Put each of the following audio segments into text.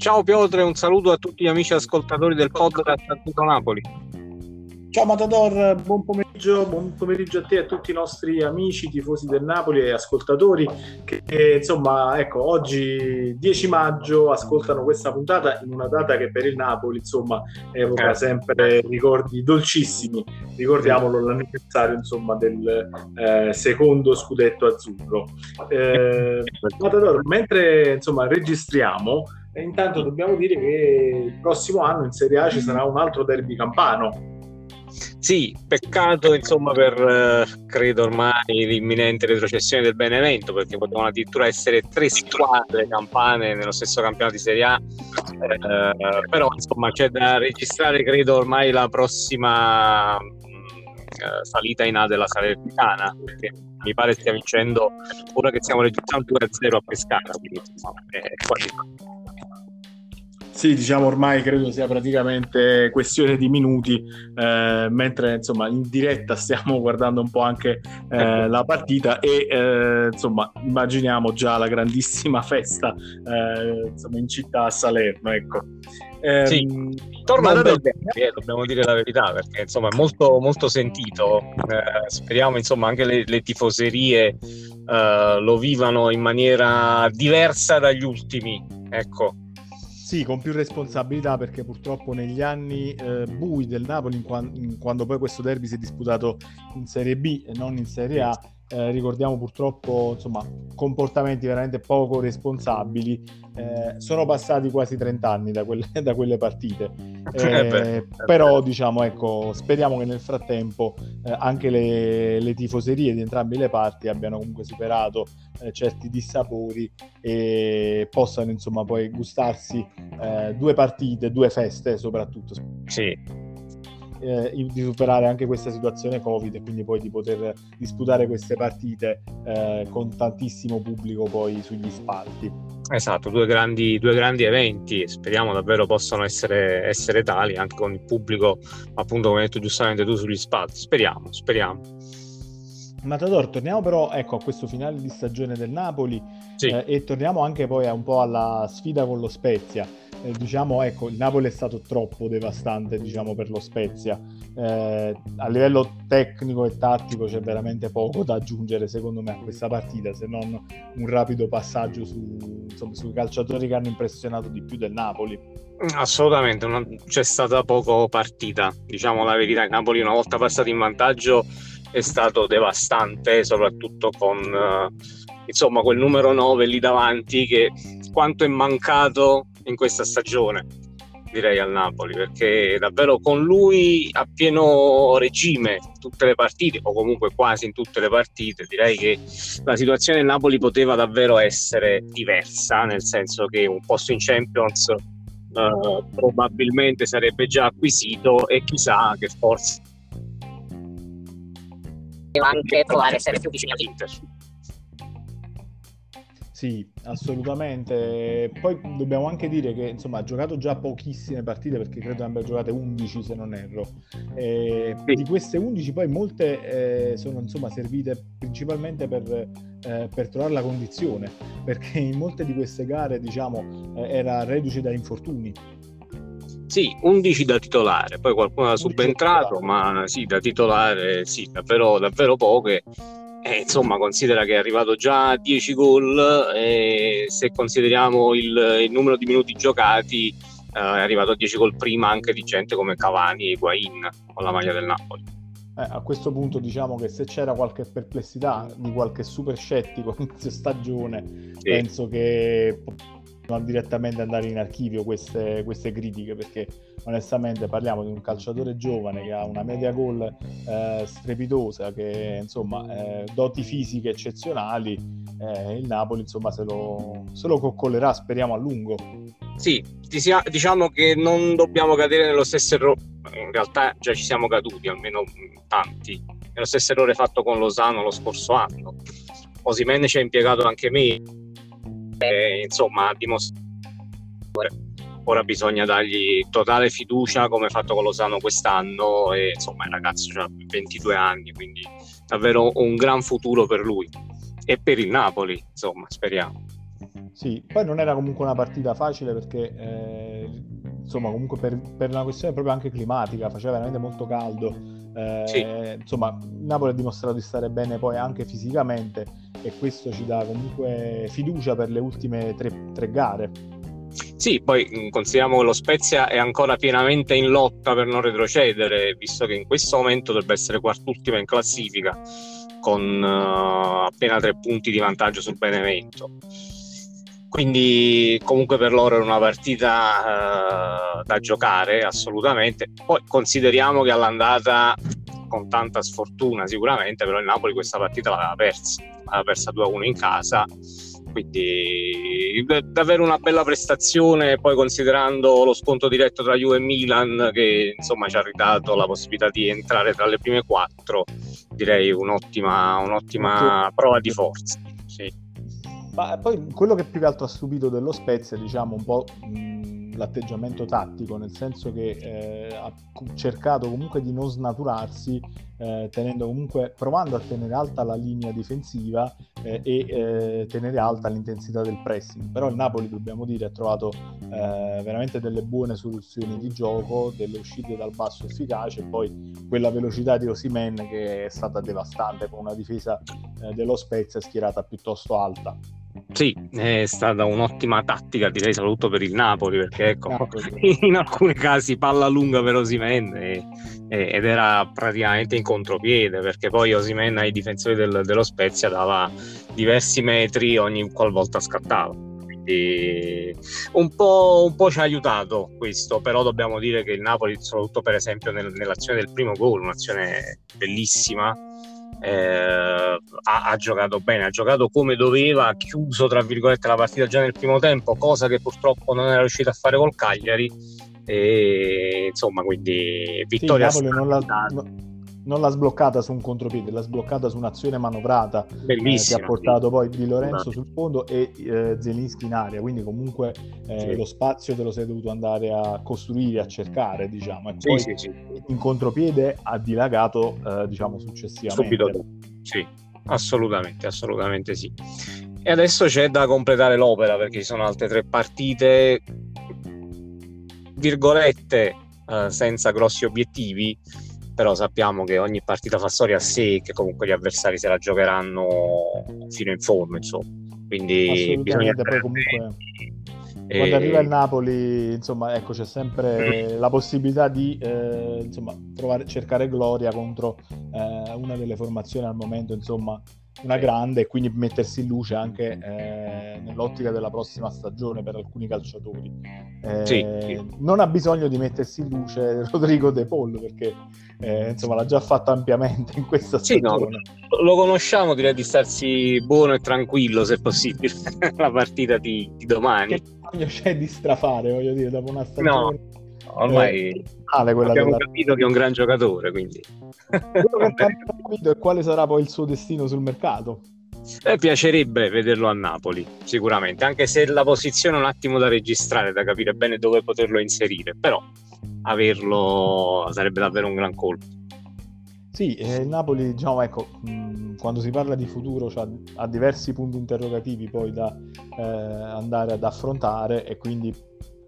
Ciao Piotr, un saluto a tutti gli amici ascoltatori del podcast Partito Napoli. Ciao Matador, buon pomeriggio, buon pomeriggio a te e a tutti i nostri amici, tifosi del Napoli e ascoltatori che insomma, ecco, oggi 10 maggio ascoltano questa puntata in una data che per il Napoli insomma evoca eh. sempre ricordi dolcissimi. Ricordiamolo l'anniversario insomma del eh, secondo scudetto azzurro. Eh, Matador, mentre insomma registriamo e intanto dobbiamo dire che il prossimo anno in Serie A ci sarà un altro derby campano. Sì, peccato insomma per eh, credo ormai l'imminente retrocessione del Benevento perché potevano addirittura essere tre squadre campane nello stesso campionato di Serie A. Eh, però insomma c'è da registrare credo ormai la prossima eh, salita in A della Salernitana perché mi pare stia vincendo ora che stiamo registrando 2-0 a Pescara quindi insomma, è quasi sì, diciamo ormai credo sia praticamente questione di minuti, eh, mentre insomma in diretta stiamo guardando un po' anche eh, ecco. la partita e eh, insomma immaginiamo già la grandissima festa eh, insomma, in città a Salerno. Ecco. Eh, sì, torna un bel derby, eh, dobbiamo dire la verità, perché insomma è molto, molto sentito. speriamo insomma anche le, le tifoserie lo vivano in maniera diversa dagli ultimi. Ecco. Sì, con più responsabilità perché purtroppo negli anni eh, bui del Napoli, in, qua- in quando poi questo derby si è disputato in Serie B e non in Serie A, eh, ricordiamo purtroppo insomma, comportamenti veramente poco responsabili. Eh, sono passati quasi 30 anni da quelle, da quelle partite, eh, eh beh, però diciamo, ecco, speriamo che nel frattempo eh, anche le, le, tifoserie di entrambe le parti abbiano comunque superato eh, certi dissapori e possano insomma poi gustarsi due partite, due feste soprattutto. Sì eh, di superare anche questa situazione Covid e quindi poi di poter disputare queste partite eh, con tantissimo pubblico poi sugli spalti. Esatto, due grandi, due grandi eventi, speriamo davvero possano essere, essere, tali anche con il pubblico, appunto come hai detto giustamente tu sugli spalti, speriamo, speriamo. Matador, torniamo però ecco, a questo finale di stagione del Napoli sì. eh, e torniamo anche poi un po' alla sfida con lo Spezia eh, diciamo, ecco, il Napoli è stato troppo devastante, diciamo, per lo Spezia. Eh, a livello tecnico e tattico c'è veramente poco da aggiungere, secondo me, a questa partita, se non un rapido passaggio su, insomma, sui calciatori che hanno impressionato di più del Napoli. Assolutamente, non, c'è stata poco partita, diciamo la verità. Il Napoli, una volta passato in vantaggio, è stato devastante, soprattutto con uh, insomma quel numero 9 lì davanti che quanto è mancato in questa stagione, direi al Napoli, perché davvero con lui a pieno regime tutte le partite, o comunque quasi in tutte le partite, direi che la situazione del Napoli poteva davvero essere diversa, nel senso che un posto in Champions uh, probabilmente sarebbe già acquisito e chissà che forse anche provare a essere più vicini all'Inter. Sì, assolutamente. Poi dobbiamo anche dire che insomma ha giocato già pochissime partite perché credo ne abbia giocate 11 se non erro. E sì. Di queste 11 poi molte eh, sono insomma servite principalmente per, eh, per, trovare la condizione, perché in molte di queste gare diciamo eh, era reduce da infortuni. Sì, 11 da titolare, poi qualcuno era subentrato, ma sì, da titolare sì, davvero, davvero poche eh, insomma, considera che è arrivato già a 10 gol e se consideriamo il, il numero di minuti giocati eh, è arrivato a 10 gol prima anche di gente come Cavani e Higuain con la maglia del Napoli. Eh, a questo punto diciamo che se c'era qualche perplessità di qualche super scettico inizio stagione, sì. penso che non direttamente andare in archivio queste, queste, critiche perché onestamente parliamo di un calciatore giovane che ha una media gol eh, strepitosa che insomma eh, doti fisiche eccezionali eh, il Napoli insomma se lo, se lo coccolerà speriamo a lungo. Sì diciamo che non dobbiamo cadere nello stesso errore in realtà già ci siamo caduti almeno tanti. Nello stesso errore fatto con Lozano lo scorso anno. Osimene ci ha impiegato anche me e, insomma ha dimostrato ora bisogna dargli totale fiducia come ha fatto con Lozano quest'anno e insomma il ragazzo ha 22 anni quindi davvero un gran futuro per lui e per il Napoli insomma speriamo Sì, poi non era comunque una partita facile perché eh, insomma comunque per, per, una questione proprio anche climatica faceva veramente molto caldo. Eh, sì. Insomma, Napoli ha dimostrato di stare bene poi anche fisicamente e questo ci dà comunque fiducia per le ultime tre, tre gare. Sì, poi mm, consideriamo che lo Spezia è ancora pienamente in lotta per non retrocedere, visto che in questo momento dovrebbe essere quart'ultima in classifica con uh, appena tre punti di vantaggio sul Benevento quindi comunque per loro è una partita uh, da giocare assolutamente. Poi consideriamo che all'andata con tanta sfortuna sicuramente, però il Napoli questa partita l'aveva persa, l'aveva persa 2-1 in casa, quindi davvero una bella prestazione, poi considerando lo sconto diretto tra Juve e Milan che insomma ci ha ridato la possibilità di entrare tra le prime quattro, direi un'ottima, un'ottima prova di forza. Sì. Ma poi quello che più che altro ha stupito dello Spezia, diciamo un po' l'atteggiamento tattico, nel senso che eh, ha cercato comunque di non snaturarsi, eh, comunque, provando a tenere alta la linea difensiva eh, e eh, tenere alta l'intensità del pressing. Però il Napoli, dobbiamo dire, ha trovato eh, veramente delle buone soluzioni di gioco, delle uscite dal basso efficace, e poi quella velocità di Osimen che è stata devastante con una difesa eh, dello Spezia schierata piuttosto alta. Sì, è stata un'ottima tattica, direi soprattutto per il Napoli, perché ecco, Napoli. in alcuni casi palla lunga per Osimen ed era praticamente in contropiede, perché poi Osimen ai difensori del, dello Spezia dava diversi metri ogni qualvolta scattava. Quindi un po', un po', ci ha aiutato questo, però dobbiamo dire che il Napoli, soprattutto per esempio nel, nell'azione del primo gol, un'azione bellissima, eh, ha, ha, giocato bene, ha giocato come doveva, ha chiuso tra virgolette la partita già nel primo tempo, cosa che purtroppo non era riuscito a fare col Cagliari. E, insomma, quindi vittoria. Sì, non l'ha, no, non l'ha, sbloccata su un contropiede, l'ha sbloccata su un'azione manovrata eh, che ha portato sì. poi Di Lorenzo sul fondo e eh, Zelinski in aria. Quindi, comunque, eh, sì. lo spazio te lo sei dovuto andare a costruire, a cercare, diciamo. E poi in contropiede ha dilagato, eh, diciamo, successivamente. Subito. Sì, assolutamente, assolutamente sì. E adesso c'è da completare l'opera perché ci sono altre tre partite, virgolette, eh, senza grossi obiettivi, però sappiamo che ogni partita fa storia a sé e che comunque gli avversari se la giocheranno fino in fondo, insomma. Quindi bisogna poi comunque quando arriva il Napoli, insomma, ecco, c'è sempre mm. la possibilità di eh, insomma, trovare, cercare gloria contro eh, una delle formazioni al momento, insomma, una grande e quindi mettersi in luce anche eh, nell'ottica della prossima stagione per alcuni calciatori. Eh, sì, sì. Non ha bisogno di mettersi in luce Rodrigo De Paul perché eh, insomma l'ha già fatto ampiamente in questa stagione. Sì, no, lo conosciamo, direi di starsi buono e tranquillo se possibile la partita di, di domani. Che bisogno c'è di strafare, voglio dire, dopo una stagione. No ormai eh, abbiamo della... capito che è un gran giocatore quindi. Quello che abbiamo capito è quale sarà poi il suo destino sul mercato. Eh, piacerebbe vederlo a Napoli sicuramente anche se la posizione è un attimo da registrare da capire bene dove poterlo inserire però averlo sarebbe davvero un gran colpo. Sì, eh, il Napoli, diciamo, ecco, mh, quando si parla di futuro cioè, ha diversi punti interrogativi poi da eh, andare ad affrontare e quindi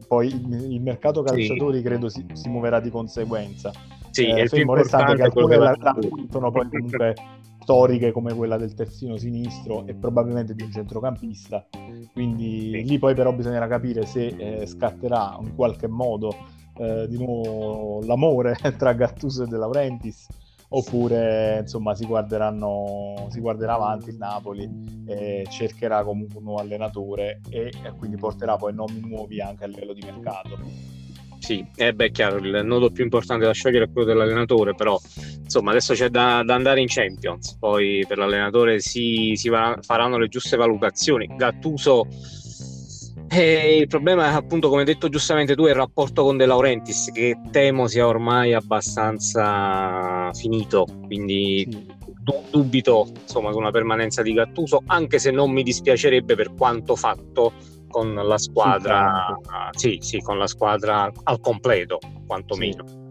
poi il, il mercato calciatori sì. credo si, si, muoverà di conseguenza. Sì, eh, è fermo restante che alcune la, la, sono poi comunque storiche come quella del terzino sinistro e probabilmente di un centrocampista. Quindi sì. lì poi però bisognerà capire se eh, scatterà in qualche modo eh, di nuovo l'amore tra Gattuso e De Laurentiis oppure insomma si guarderanno si guarderà avanti il Napoli e cercherà comunque un nuovo allenatore e, e quindi porterà poi nomi nuovi anche a livello di mercato sì, è beh, chiaro, il nodo più importante da sciogliere è quello dell'allenatore, però insomma adesso c'è da, da andare in Champions, poi per l'allenatore si, si faranno le giuste valutazioni. Gattuso e il problema è appunto, come hai detto giustamente tu, è il rapporto con De Laurentiis, che temo sia ormai abbastanza finito, quindi du- dubito insomma con una permanenza di Gattuso, anche se non mi dispiacerebbe per quanto fatto con la squadra, sì, sì, con la squadra al completo, quantomeno. Sì.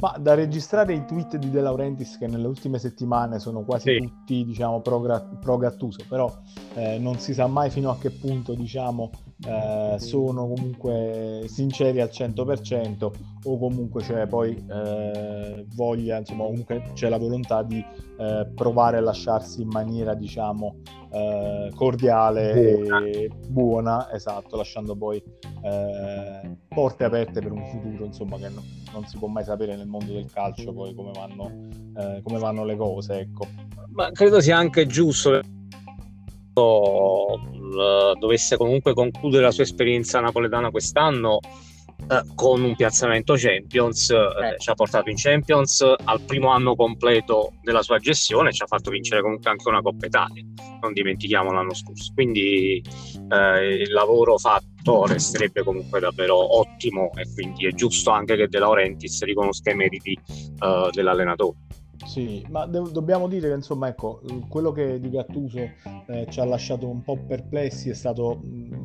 Ma da registrare i tweet di De Laurentiis che nelle ultime settimane sono quasi sì. tutti diciamo, pro, pro Gattuso, però eh, non si sa mai fino a che punto diciamo, eh, sono comunque sinceri al 100% o comunque c'è poi eh, voglia, insomma comunque c'è la volontà di eh, provare a lasciarsi in maniera diciamo eh, cordiale buona. e buona, esatto, lasciando poi eh, porte aperte per un futuro insomma che no, non si può mai sapere nel mondo del calcio poi come vanno, eh, come vanno le cose ecco. ma credo sia anche giusto dovesse comunque concludere la sua esperienza napoletana quest'anno eh, con un piazzamento Champions, eh, ci ha portato in Champions al primo anno completo della sua gestione, ci ha fatto vincere comunque anche una Coppa Italia, non dimentichiamo l'anno scorso. Quindi eh, il lavoro fatto resterebbe comunque davvero ottimo e quindi è giusto anche che De Laurentiis riconosca i meriti eh, dell'allenatore. Sì, ma de- dobbiamo dire che insomma, ecco, quello che di Gattuso eh, ci ha lasciato un po' perplessi è stato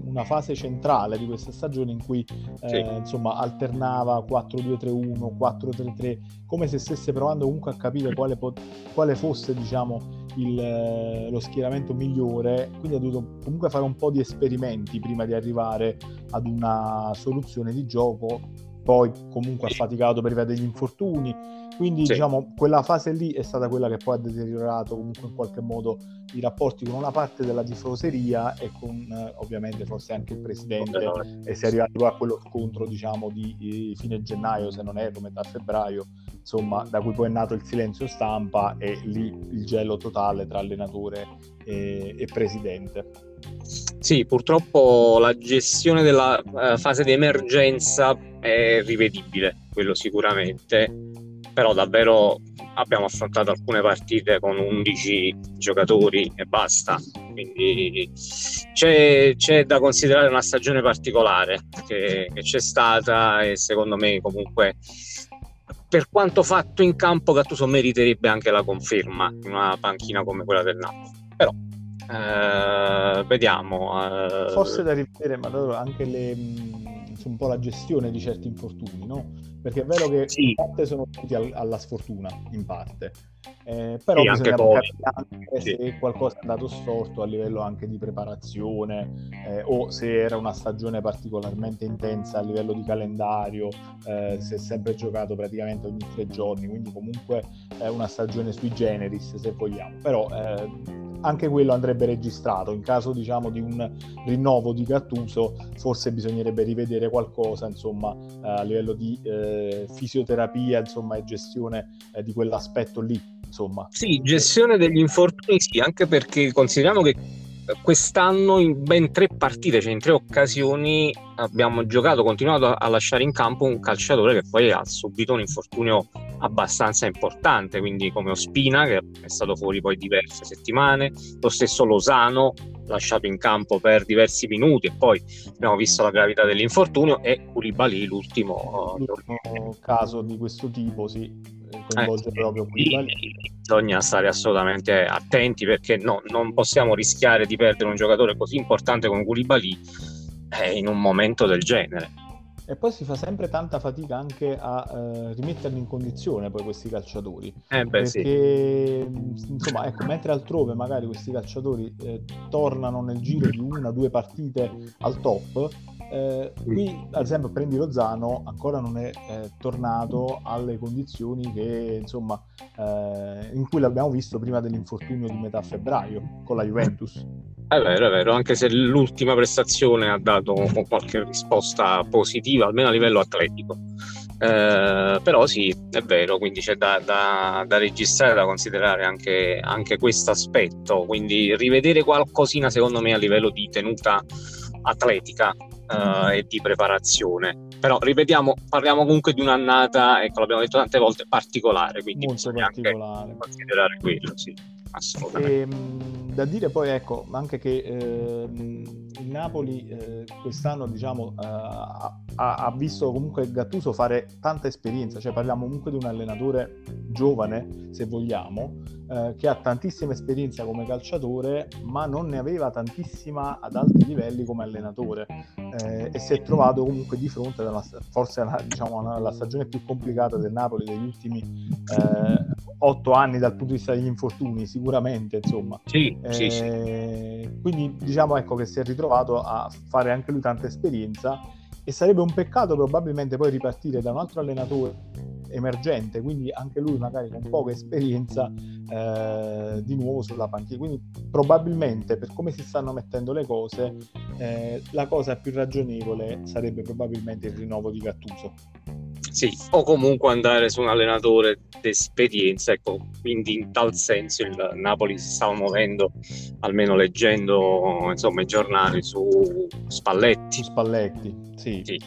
una fase centrale di questa stagione in cui eh, sì. insomma alternava 4-2-3-1, 4-3-3, come se stesse provando comunque a capire quale, po- quale fosse diciamo il, lo schieramento migliore, quindi ha dovuto comunque fare un po' di esperimenti prima di arrivare ad una soluzione di gioco poi comunque ha faticato per via degli infortuni, quindi sì. diciamo quella fase lì è stata quella che poi ha deteriorato comunque in qualche modo i rapporti con una parte della tifoseria e con eh, ovviamente forse anche il presidente e si è arrivati poi a quello scontro diciamo di, di fine gennaio se non erro, metà febbraio insomma da cui poi è nato il silenzio stampa e lì il gelo totale tra allenatore e, e presidente. Sì, purtroppo la gestione della uh, fase di emergenza è rivedibile, quello sicuramente, però davvero abbiamo affrontato alcune partite con 11 giocatori e basta, quindi c'è, c'è da considerare una stagione particolare che, che c'è stata e secondo me comunque per quanto fatto in campo Gattuso meriterebbe anche la conferma in una panchina come quella del Napoli. Però eh, vediamo eh... forse da rivedere ma anche le, un po' la gestione di certi infortuni no? perché è vero che sì. in parte sono dovuti al, alla sfortuna in parte eh, però sì, bisogna capire anche sì. se qualcosa è andato storto a livello anche di preparazione eh, o se era una stagione particolarmente intensa a livello di calendario eh, si è sempre giocato praticamente ogni tre giorni quindi comunque è una stagione sui generis se vogliamo però eh, anche quello andrebbe registrato. In caso diciamo di un rinnovo di Gattuso, forse bisognerebbe rivedere qualcosa, insomma, eh, a livello di eh, fisioterapia, insomma, e gestione eh, di quell'aspetto lì, insomma. Sì, gestione degli infortuni sì, anche perché consideriamo che quest'anno in ben tre partite, cioè in tre occasioni, abbiamo giocato, continuato a lasciare in campo un calciatore che poi ha subito un infortunio abbastanza importante, quindi come Ospina che è stato fuori poi diverse settimane, lo stesso Losano lasciato in campo per diversi minuti e poi abbiamo visto la gravità dell'infortunio e Koulibaly l'ultimo, l'ultimo caso di questo tipo, sì coinvolge eh, proprio Koulibaly. Bisogna stare assolutamente attenti perché no, non possiamo rischiare di perdere un giocatore così importante come Koulibaly eh, in un momento del genere. E poi si fa sempre tanta fatica anche a eh, rimetterli in condizione poi questi calciatori. Eh beh, perché sì. insomma, ecco, mentre altrove magari questi calciatori eh, tornano nel giro di una o due partite al top, eh, qui, ad esempio, prendi Lozano, ancora non è eh, tornato alle condizioni che, insomma, eh, in cui l'abbiamo visto prima dell'infortunio di metà febbraio con la Juventus. È vero, è vero, anche se l'ultima prestazione ha dato qualche risposta positiva, almeno a livello atletico. Eh, però sì, è vero, quindi c'è da, da, da registrare, da considerare anche, anche questo aspetto, quindi rivedere qualcosina secondo me a livello di tenuta atletica uh, e di preparazione. Però ripetiamo, parliamo comunque di un'annata, ecco l'abbiamo detto tante volte, particolare, quindi Molto bisogna particolare. considerare quello, sì, assolutamente. E, ehm, da dire poi, ecco, anche che eh, il Napoli eh, quest'anno, diciamo, eh, ha, ha, visto comunque Gattuso fare tanta esperienza, cioè parliamo comunque di un allenatore giovane, se vogliamo, eh, che ha tantissima esperienza come calciatore, ma non ne aveva tantissima ad alti livelli come allenatore eh, e si è trovato comunque di fronte alla, forse alla, diciamo, alla stagione più complicata del Napoli degli ultimi eh, otto anni dal punto di vista degli infortuni, sicuramente, insomma. Sì, sì, sì. Eh, quindi diciamo ecco che si è ritrovato a fare anche lui tanta esperienza e sarebbe un peccato probabilmente poi ripartire da un altro allenatore emergente, quindi anche lui magari con poca esperienza eh, di nuovo sulla panchina. Quindi probabilmente per come si stanno mettendo le cose, eh, la cosa più ragionevole sarebbe probabilmente il rinnovo di Gattuso. Sì, o comunque andare su un allenatore d'esperienza, ecco, quindi in tal senso il Napoli si stava muovendo, almeno leggendo insomma, i giornali su Spalletti. Spalletti, sì. sì.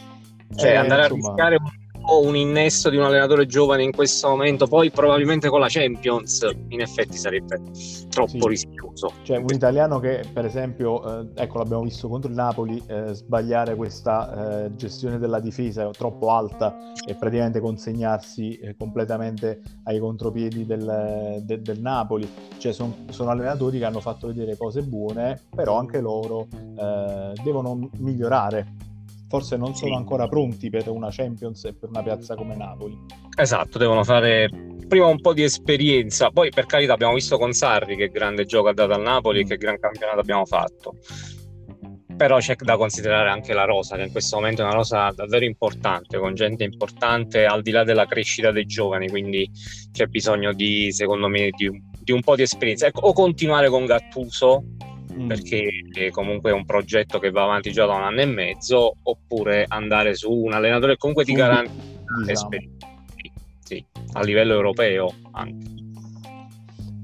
Cioè, eh, andare insomma... a rischiare un un innesto di un allenatore giovane in questo momento, poi probabilmente con la Champions, in effetti sarebbe troppo sì. rischioso. Cioè un italiano che per esempio, eh, ecco l'abbiamo visto contro il Napoli, eh, sbagliare questa eh, gestione della difesa troppo alta e praticamente consegnarsi eh, completamente ai contropiedi del, de, del Napoli. Cioè son, sono allenatori che hanno fatto vedere cose buone, però anche loro eh, devono migliorare forse non sono ancora pronti per una Champions e per una piazza come Napoli. Esatto, devono fare prima un po' di esperienza, poi per carità abbiamo visto con Sarri che grande gioco ha dato al Napoli e mm. che gran campionato abbiamo fatto. Però c'è da considerare anche la rosa, che in questo momento è una rosa davvero importante, con gente importante al di là della crescita dei giovani, quindi c'è bisogno di, secondo me, di, di un po' di esperienza. Ecco, o continuare con Gattuso, mm. perché comunque è un progetto che va avanti già da un anno e mezzo, oppure andare su un allenatore che comunque ti garantisce diciamo. esperienza sì, a livello europeo anche.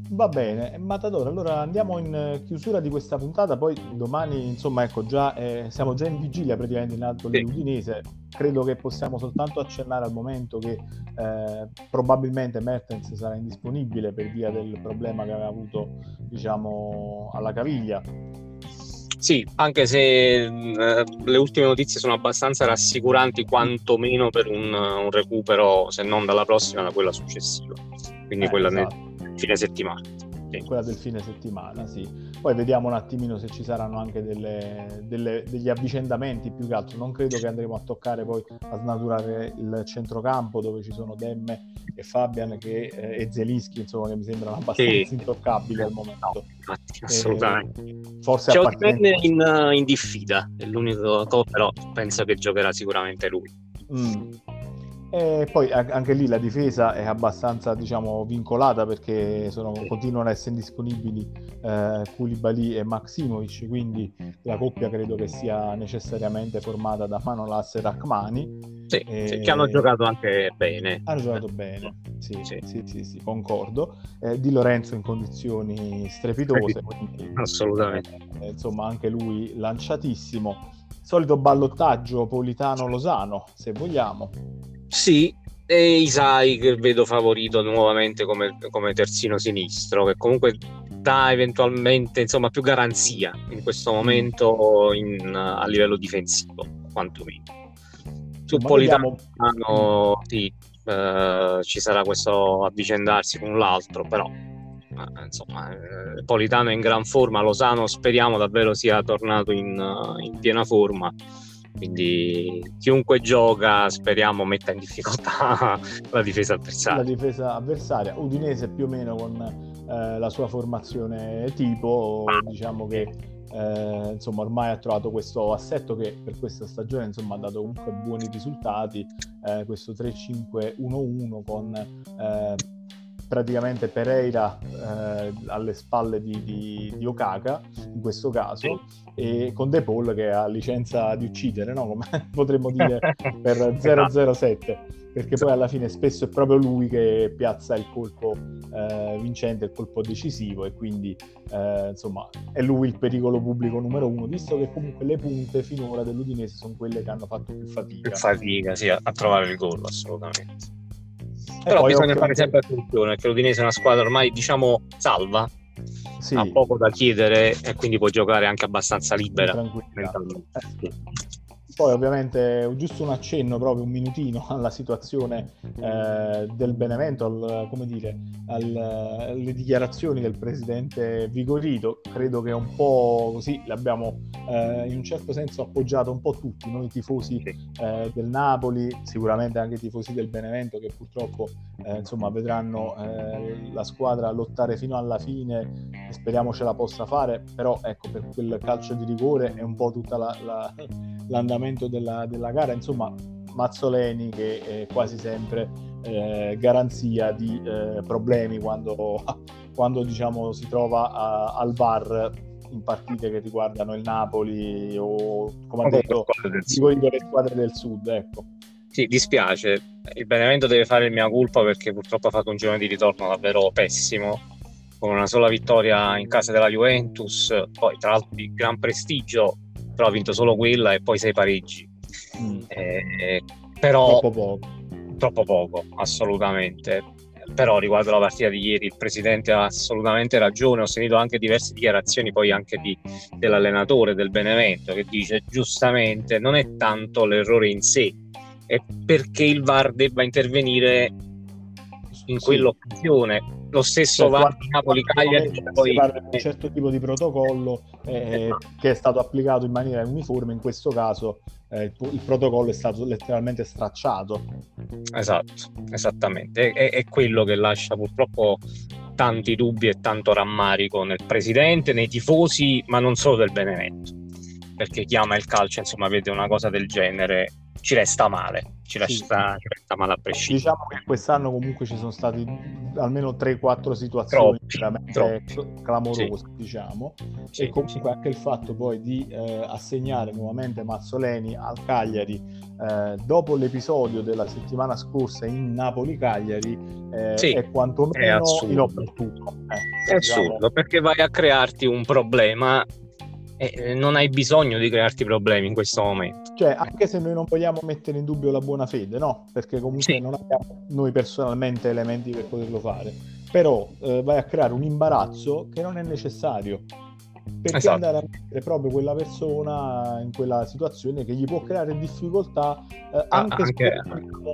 Va bene, Matador, allora andiamo in chiusura di questa puntata, poi domani, insomma, ecco, già eh, siamo già in vigilia praticamente in alto dell'Udinese, credo che possiamo soltanto accennare al momento che eh, probabilmente Mertens sarà indisponibile per via del problema che aveva avuto, diciamo, alla caviglia. Sì, anche se eh, le ultime notizie sono abbastanza rassicuranti, quantomeno per un, un, recupero, se non dalla prossima, da quella successiva. Quindi eh, quella esatto. Fine settimana sì. quella del fine settimana, sì. Poi vediamo un attimino se ci saranno anche delle, delle, degli avvicendamenti più che altro. Non credo che andremo a toccare poi a snaturare il centrocampo dove ci sono Demme e Fabian che, eh, e Zelischi, insomma, che mi sembrano abbastanza sì. intoccabili al momento. No, assolutamente. Eh, forse C'è appartenente... in, in diffida, è l'unico, però penso che giocherà sicuramente lui. Mm. E poi anche lì la difesa è abbastanza diciamo, vincolata perché sono, continuano ad essere disponibili eh, Koulibaly e Maximovic, quindi la coppia credo che sia necessariamente formata da Manolas e Rachmani. Sì, e... sì, che hanno giocato anche bene. Hanno giocato bene, sì, sì, sì, sì, sì concordo. Eh, di Lorenzo in condizioni strepitose. Quindi, Assolutamente. Eh, insomma, anche lui lanciatissimo. Solito ballottaggio Politano-Losano, se vogliamo. Sì, e Isai che vedo favorito nuovamente come, come, terzino sinistro, che comunque dà eventualmente insomma, più garanzia in questo momento in, a livello difensivo, quantomeno. Su Ma Politano vediamo... sì, eh, ci sarà questo avvicendarsi con l'altro, però eh, insomma, eh, Politano è in gran forma, Losano speriamo davvero sia tornato in, in piena forma quindi chiunque gioca speriamo metta in difficoltà la difesa avversaria. La difesa avversaria, Udinese più o meno con eh, la sua formazione tipo, diciamo che eh, insomma ormai ha trovato questo assetto che per questa stagione insomma ha dato comunque buoni risultati, eh, questo 3-5-1-1 con eh, praticamente Pereira eh, alle spalle di, di, di, Okaka in questo caso e con De Paul che ha licenza di uccidere no? come potremmo dire per 007 perché poi alla fine spesso è proprio lui che piazza il colpo eh, vincente il colpo decisivo e quindi eh, insomma è lui il pericolo pubblico numero uno visto che comunque le punte finora dell'Udinese sono quelle che hanno fatto più fatica. Più fatica sì, a, a trovare il gol assolutamente però bisogna fare sempre attenzione perché l'Udinese è una squadra ormai diciamo salva. Sì. ha poco da chiedere e quindi può giocare anche abbastanza libera eh, Poi ovviamente giusto un accenno, proprio un minutino alla situazione eh, del Benevento, al, come dire, al, alle dichiarazioni del presidente Vigorito. Credo che un po' così l'abbiamo eh, in un certo senso appoggiato un po' tutti, noi tifosi eh, del Napoli, sicuramente anche i tifosi del Benevento che purtroppo eh, insomma, vedranno eh, la squadra lottare fino alla fine speriamo ce la possa fare, però ecco per quel calcio di rigore è un po' tutta la, la, l'andamento della, della, gara, insomma Mazzoleni che è quasi sempre eh, garanzia di eh, problemi quando, quando diciamo, si trova a, al bar in partite che riguardano il Napoli o come ha detto le squadre del sud ecco. Sì, dispiace. Il Benevento deve fare il mia colpa perché purtroppo ha fatto un giorno di ritorno davvero pessimo, con una sola vittoria in casa della Juventus, poi tra l'altro di gran prestigio, però ha vinto solo quella e poi sei pareggi. Mm. Eh, però troppo poco. Troppo poco, assolutamente. Però riguardo la partita di ieri il presidente ha assolutamente ragione, ho sentito anche diverse dichiarazioni poi anche di, dell'allenatore del Benevento che dice giustamente non è tanto l'errore in sé, è perché il VAR debba intervenire in quell'occasione. Lo stesso cioè, di Napoli-Cagliari. Poi... Si parla di un certo tipo di protocollo eh, che è stato applicato in maniera uniforme, in questo caso eh, il, il, protocollo è stato letteralmente stracciato. Esatto, esattamente. È, è quello che lascia purtroppo tanti dubbi e tanto rammarico nel presidente, nei tifosi, ma non solo del Benevento. Perché chiama il calcio, insomma, vede una cosa del genere ci resta male, ci resta, sì. ci resta male a prescindere. Diciamo che quest'anno comunque ci sono state almeno 3-4 situazioni troppi, veramente troppi. clamorose, sì. diciamo, sì, e comunque anche il fatto poi di eh, assegnare nuovamente Mazzoleni al Cagliari eh, dopo l'episodio della settimana scorsa in Napoli-Cagliari eh, è quantomeno è inopportuno. Eh, è diciamo. assurdo perché vai a crearti un problema e non hai bisogno di crearti problemi in questo momento. Cioè, anche se noi non vogliamo mettere in dubbio la buona fede, no? Perché comunque sì. non abbiamo noi personalmente elementi per poterlo fare. Però eh, vai a creare un imbarazzo che non è necessario. Perché esatto. andare a mettere proprio quella persona in quella situazione che gli può creare difficoltà eh, anche, ah, anche...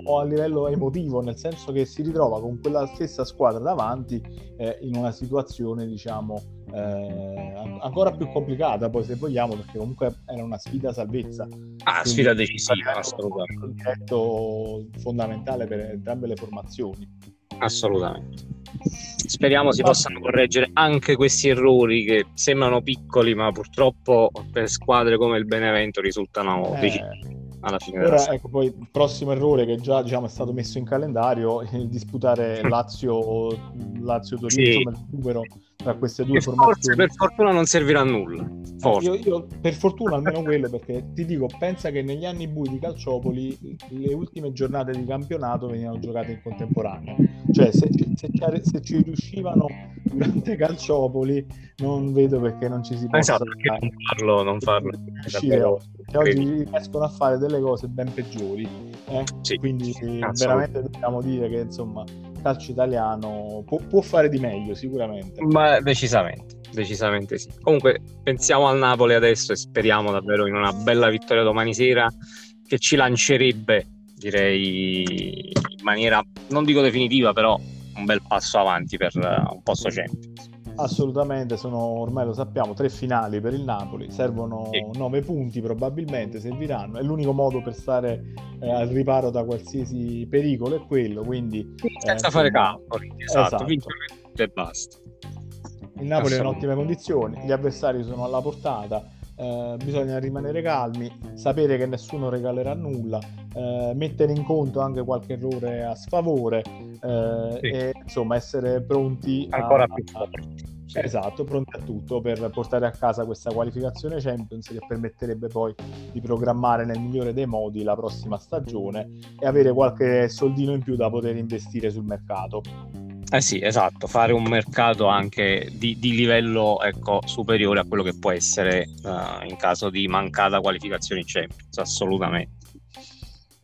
a livello emotivo, nel senso che si ritrova con quella stessa squadra davanti eh, in una situazione, diciamo, eh, ancora più complicata poi se vogliamo perché comunque era una sfida salvezza ah Quindi, sfida decisiva assolutamente un diretto fondamentale per entrambe le formazioni assolutamente. Speriamo si possano correggere anche questi errori che sembrano piccoli ma purtroppo per squadre come il Benevento risultano eh, decisivi alla fine Ora, ecco, poi il prossimo errore che già diciamo, è stato messo in calendario è disputare Lazio Lazio Torino sì. insomma il numero tra queste due formazioni. Forse per fortuna non servirà a nulla. Io, io, per fortuna almeno quello, perché ti dico, pensa che negli anni bui di Calciopoli le ultime giornate di campionato venivano giocate in contemporanea. Cioè, se, se, se ci riuscivano durante Calciopoli, non vedo perché non ci si possa... Esatto, non farlo, non farlo. Che oggi riescono a fare delle cose ben peggiori. Eh? Sì, Quindi veramente dobbiamo dire che insomma calcio italiano può, può, fare di meglio sicuramente. Ma decisamente, decisamente sì. Comunque pensiamo al Napoli adesso e speriamo davvero in una bella vittoria domani sera che ci lancerebbe, direi, in maniera, non dico definitiva, però un bel passo avanti per un posto Champions. Assolutamente, sono ormai lo sappiamo, tre finali per il Napoli, servono nove punti probabilmente, serviranno, è l'unico modo per stare eh, al riparo da qualsiasi pericolo, è quello, quindi... Sì, senza eh, fare campo, esatto, esatto. vincere e basta. Il Napoli è in ottime condizioni, gli avversari sono alla portata, eh, bisogna rimanere calmi, sapere che nessuno regalerà nulla, eh, mettere in conto anche qualche errore a sfavore eh, sì. e insomma essere pronti ancora a, più forti. Sì. Esatto, pronti a tutto per portare a casa questa qualificazione Champions che permetterebbe poi di programmare nel migliore dei modi la prossima stagione e avere qualche soldino in più da poter investire sul mercato. Eh sì, esatto, fare un mercato anche di, di livello ecco, superiore a quello che può essere uh, in caso di mancata qualificazione in Champions, assolutamente.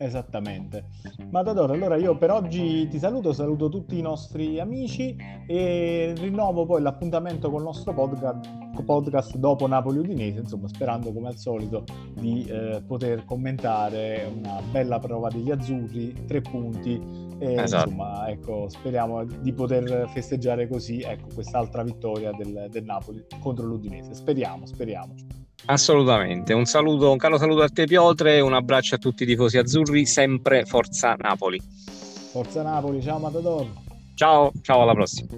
Esattamente. Matador, allora io per oggi ti saluto, saluto tutti i nostri amici e rinnovo poi l'appuntamento con il nostro podcast, podcast dopo Napoli Udinese, insomma sperando come al solito di eh, poter commentare una bella prova degli azzurri, tre punti e esatto. insomma ecco speriamo di poter festeggiare così ecco quest'altra vittoria del, del Napoli contro l'Udinese. Speriamo, speriamo. Assolutamente, un saluto, un caro saluto a te Piotre un abbraccio a tutti i tifosi azzurri, sempre Forza Napoli. Forza Napoli, ciao Matador. Ciao, ciao alla prossima.